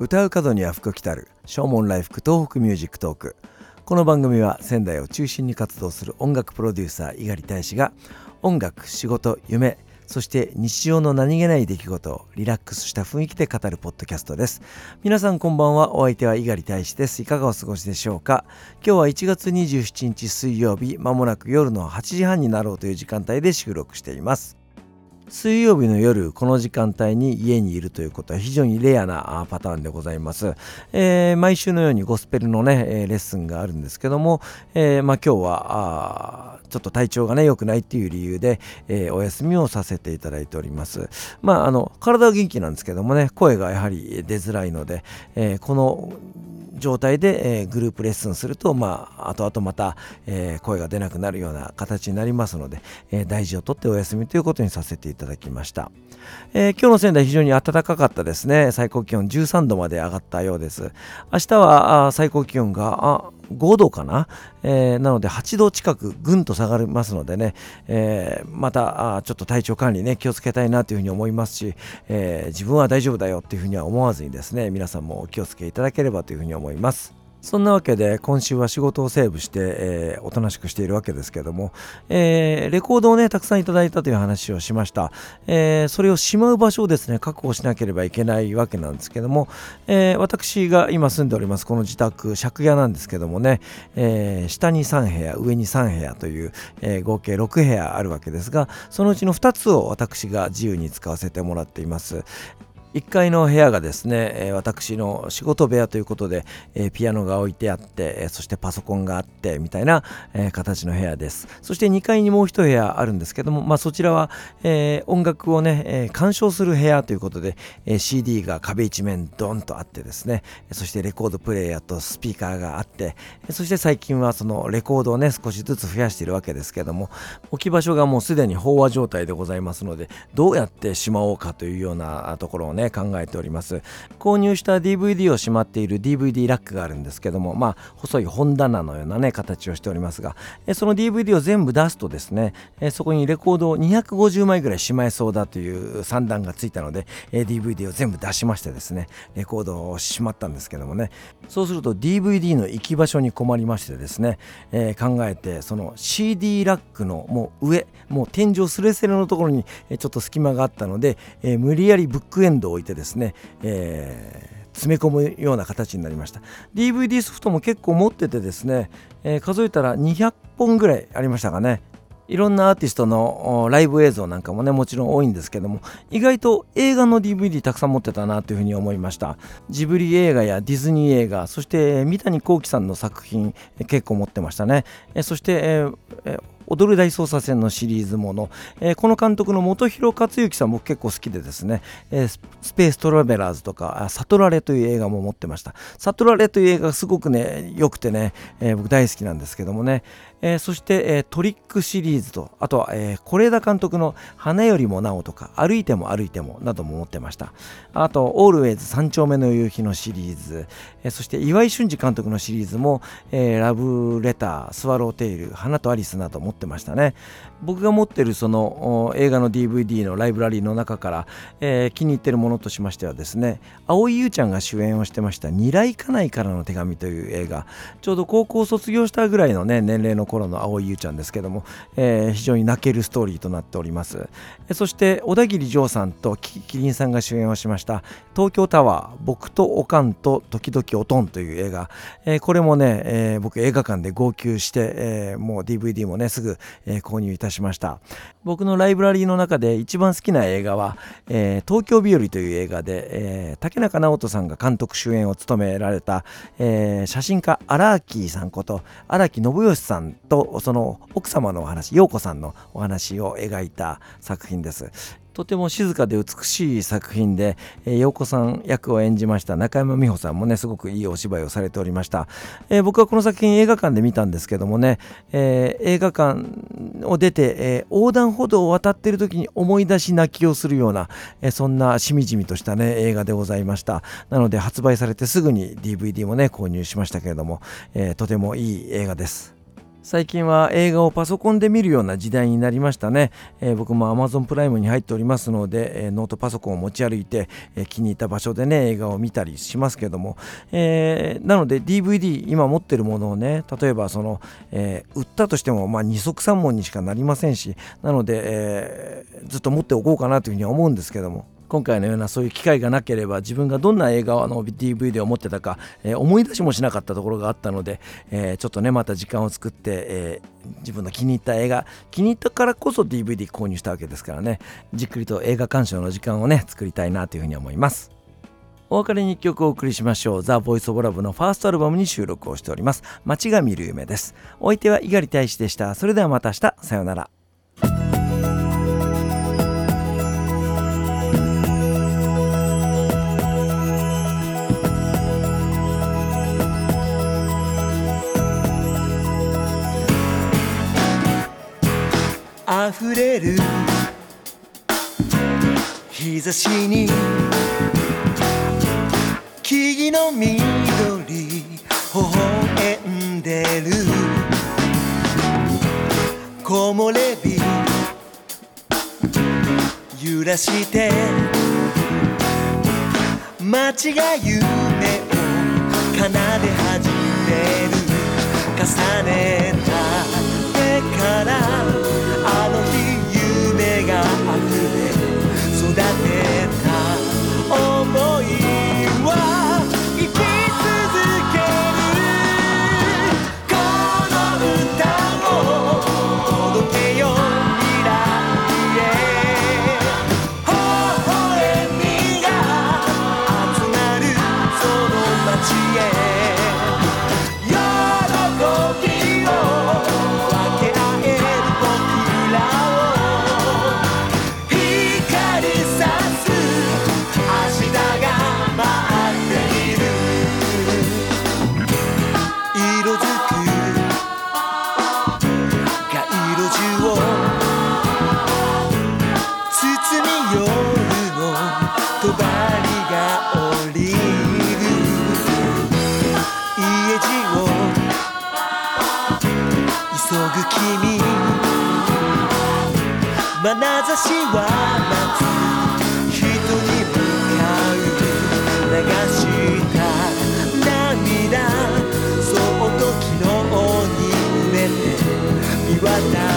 歌う門には福来たる。唱門来福 TOHOKU MUSIC TALK。この番組は仙台を中心に活動する音楽プロデューサー猪狩大使が音楽仕事夢そして日常の何気ない出来事をリラックスした雰囲気で語るポッドキャストです。皆さんこんばんは。お相手は猪狩大使です。いかがお過ごしでしょうか？今日は1月27日水曜日まもなく夜の8時半になろうという時間帯で収録しています。水曜日の夜この時間帯に家にいるということは非常にレアなパターンでございます、えー、毎週のようにゴスペルのねレッスンがあるんですけども、えー、まあ、今日はちょっと体調がね良くないっていう理由で、えー、お休みをさせていただいております。まああの体は元気なんですけどもね声がやはり出づらいので、えこの状態で、えー、グループレッスンすると、まあ、後々また、えー、声が出なくなるような形になりますので、えー、大事をとってお休みということにさせていただきました。え今日の仙台非常に暖かかったですね。最高気温13度まで上がったようです。明日はあ最高気温があ5度かな、えー、なので8度近くぐんと下がりますのでね、えー、またあちょっと体調管理ね気をつけたいなというふうに思いますし、えー、自分は大丈夫だよっていうふうには思わずにですね皆さんもお気をつけいただければというふうに思います。そんなわけで今週は仕事をセーブして、えー、おとなしくしているわけですけども、えー、レコードをねたくさんいただいたという話をしました、えー、それをしまう場所をですね確保しなければいけないわけなんですけども、え私が今住んでおりますこの自宅借家なんですけどもね、え下に3部屋上に3部屋という、え合計6部屋あるわけですがそのうちの2つを私が自由に使わせてもらっています。1階の部屋がですね、私の仕事部屋ということで、ピアノが置いてあって、そしてパソコンがあってみたいな、形の部屋です。そして2階にもう1部屋あるんですけども、まあ、そちらは、音楽をね、鑑賞する部屋ということで、CD が壁一面ドンとあってですねそしてレコードプレーヤーとスピーカーがあってそして最近はそのレコードをね少しずつ増やしているわけですけども置き場所がもうすでに飽和状態でございますのでどうやってしまおうかというようなところをねね考えております。購入した DVD をしまっている DVD ラックがあるんですけどもまあ細い本棚のようなね形をしておりますがその DVD を全部出すとですねそこにレコードを250枚ぐらいしまえそうだという算段がついたので DVD を全部出しましてですねレコードをしまったんですけどもね。そうすると DVD の行き場所に困りましてですね、えー、考えてその CD ラックのもう上もう天井すれすれのところにちょっと隙間があったので、えー、無理やりブックエンドを置いてですね、えー詰め込むような形になりました。DVD ソフトも結構持っててですね、えー、数えたら200本ぐらいありましたかね。いろんなアーティストのライブ映像なんかもねもちろん多いんですけども意外と映画の DVD たくさん持ってたなというふうに思いました。ジブリ映画やディズニー映画そして三谷幸喜さんの作品結構持ってましたね。そして、えー踊る大捜査線のシリーズもの、えー、この監督の本広克行さんも結構好きでですね、えー、スペーストラベラーズとか、悟られという映画も持ってました。悟られという映画がすごくね、良くてね、えー、僕大好きなんですけどもね、えー、そして、えー、トリックシリーズと、あとは、えー、是枝監督の花よりもなおとか、歩いても歩いてもなども持ってました。あと、オールウェイズ三丁目の夕日のシリーズ、えー、そして岩井俊二監督のシリーズも、えー、ラブレター、スワローテイル、花とアリスなど持ってましたね。僕が持ってるその映画の DVD のライブラリーの中から、えー、気に入ってるものとしましてはですね、蒼井優ちゃんが主演をしてました、二来家内からの手紙という映画、ちょうど高校卒業したぐらいのね、年齢の頃の蒼井優ちゃんですけども、えー、非常に泣けるストーリーとなっております。そして小田切丈さんとキキリンさんが主演をしました東京タワー僕とおかんと時々おとんという映画、えー、これもね、えー、僕映画館で号泣して、えー、もう DVD もねすぐ、え購入いたしました僕のライブラリーの中で一番好きな映画は、え東京日和という映画で、え竹中直人さんが監督主演を務められた、え写真家荒木さんこと荒木信義さんとその奥様のお話陽子さんのお話を描いた作品です。とても静かで美しい作品で、えー、陽子さん役を演じました中山美穂さんもねすごくいいお芝居をされておりました、えー、僕はこの作品映画館で見たんですけどもね、えー、映画館を出て、え横断歩道を渡っている時に思い出し泣きをするような、えそんなしみじみとしたね映画でございました。なので発売されてすぐに DVD もね購入しましたけれども、えとてもいい映画です。最近は映画をパソコンで見るような時代になりましたね、えー、僕も Amazon プライムに入っておりますので、えー、ノートパソコンを持ち歩いて、えー、気に入った場所でね映画を見たりしますけども、えなので DVD 今持ってるものをね例えばその、え売ったとしても、まあ、二足三門にしかなりませんしなので、えずっと持っておこうかなというふうには思うんですけども。今回のようなそういう機会がなければ自分がどんな映画の DVD を持ってたか、えー、思い出しもしなかったところがあったので、えー、ちょっとねまた時間を作って、えー、自分の気に入った映画気に入ったからこそ DVD 購入したわけですからねじっくりと映画鑑賞の時間をね作りたいなというふうに思いますお別れに1曲お送りしましょう。ザ・ボイス・オブ・ラブのファーストアルバムに収録をしております。街が見る夢です。お相手は猪狩大使でした。それではまた明日。さようなら。溢れる。日差しに。木々の緑。微笑んでる。木漏れ日。揺らして。街が夢を奏で始める。重ねた。手から。君。眼差しは夏人に向かう。流した涙その時のに埋めて見渡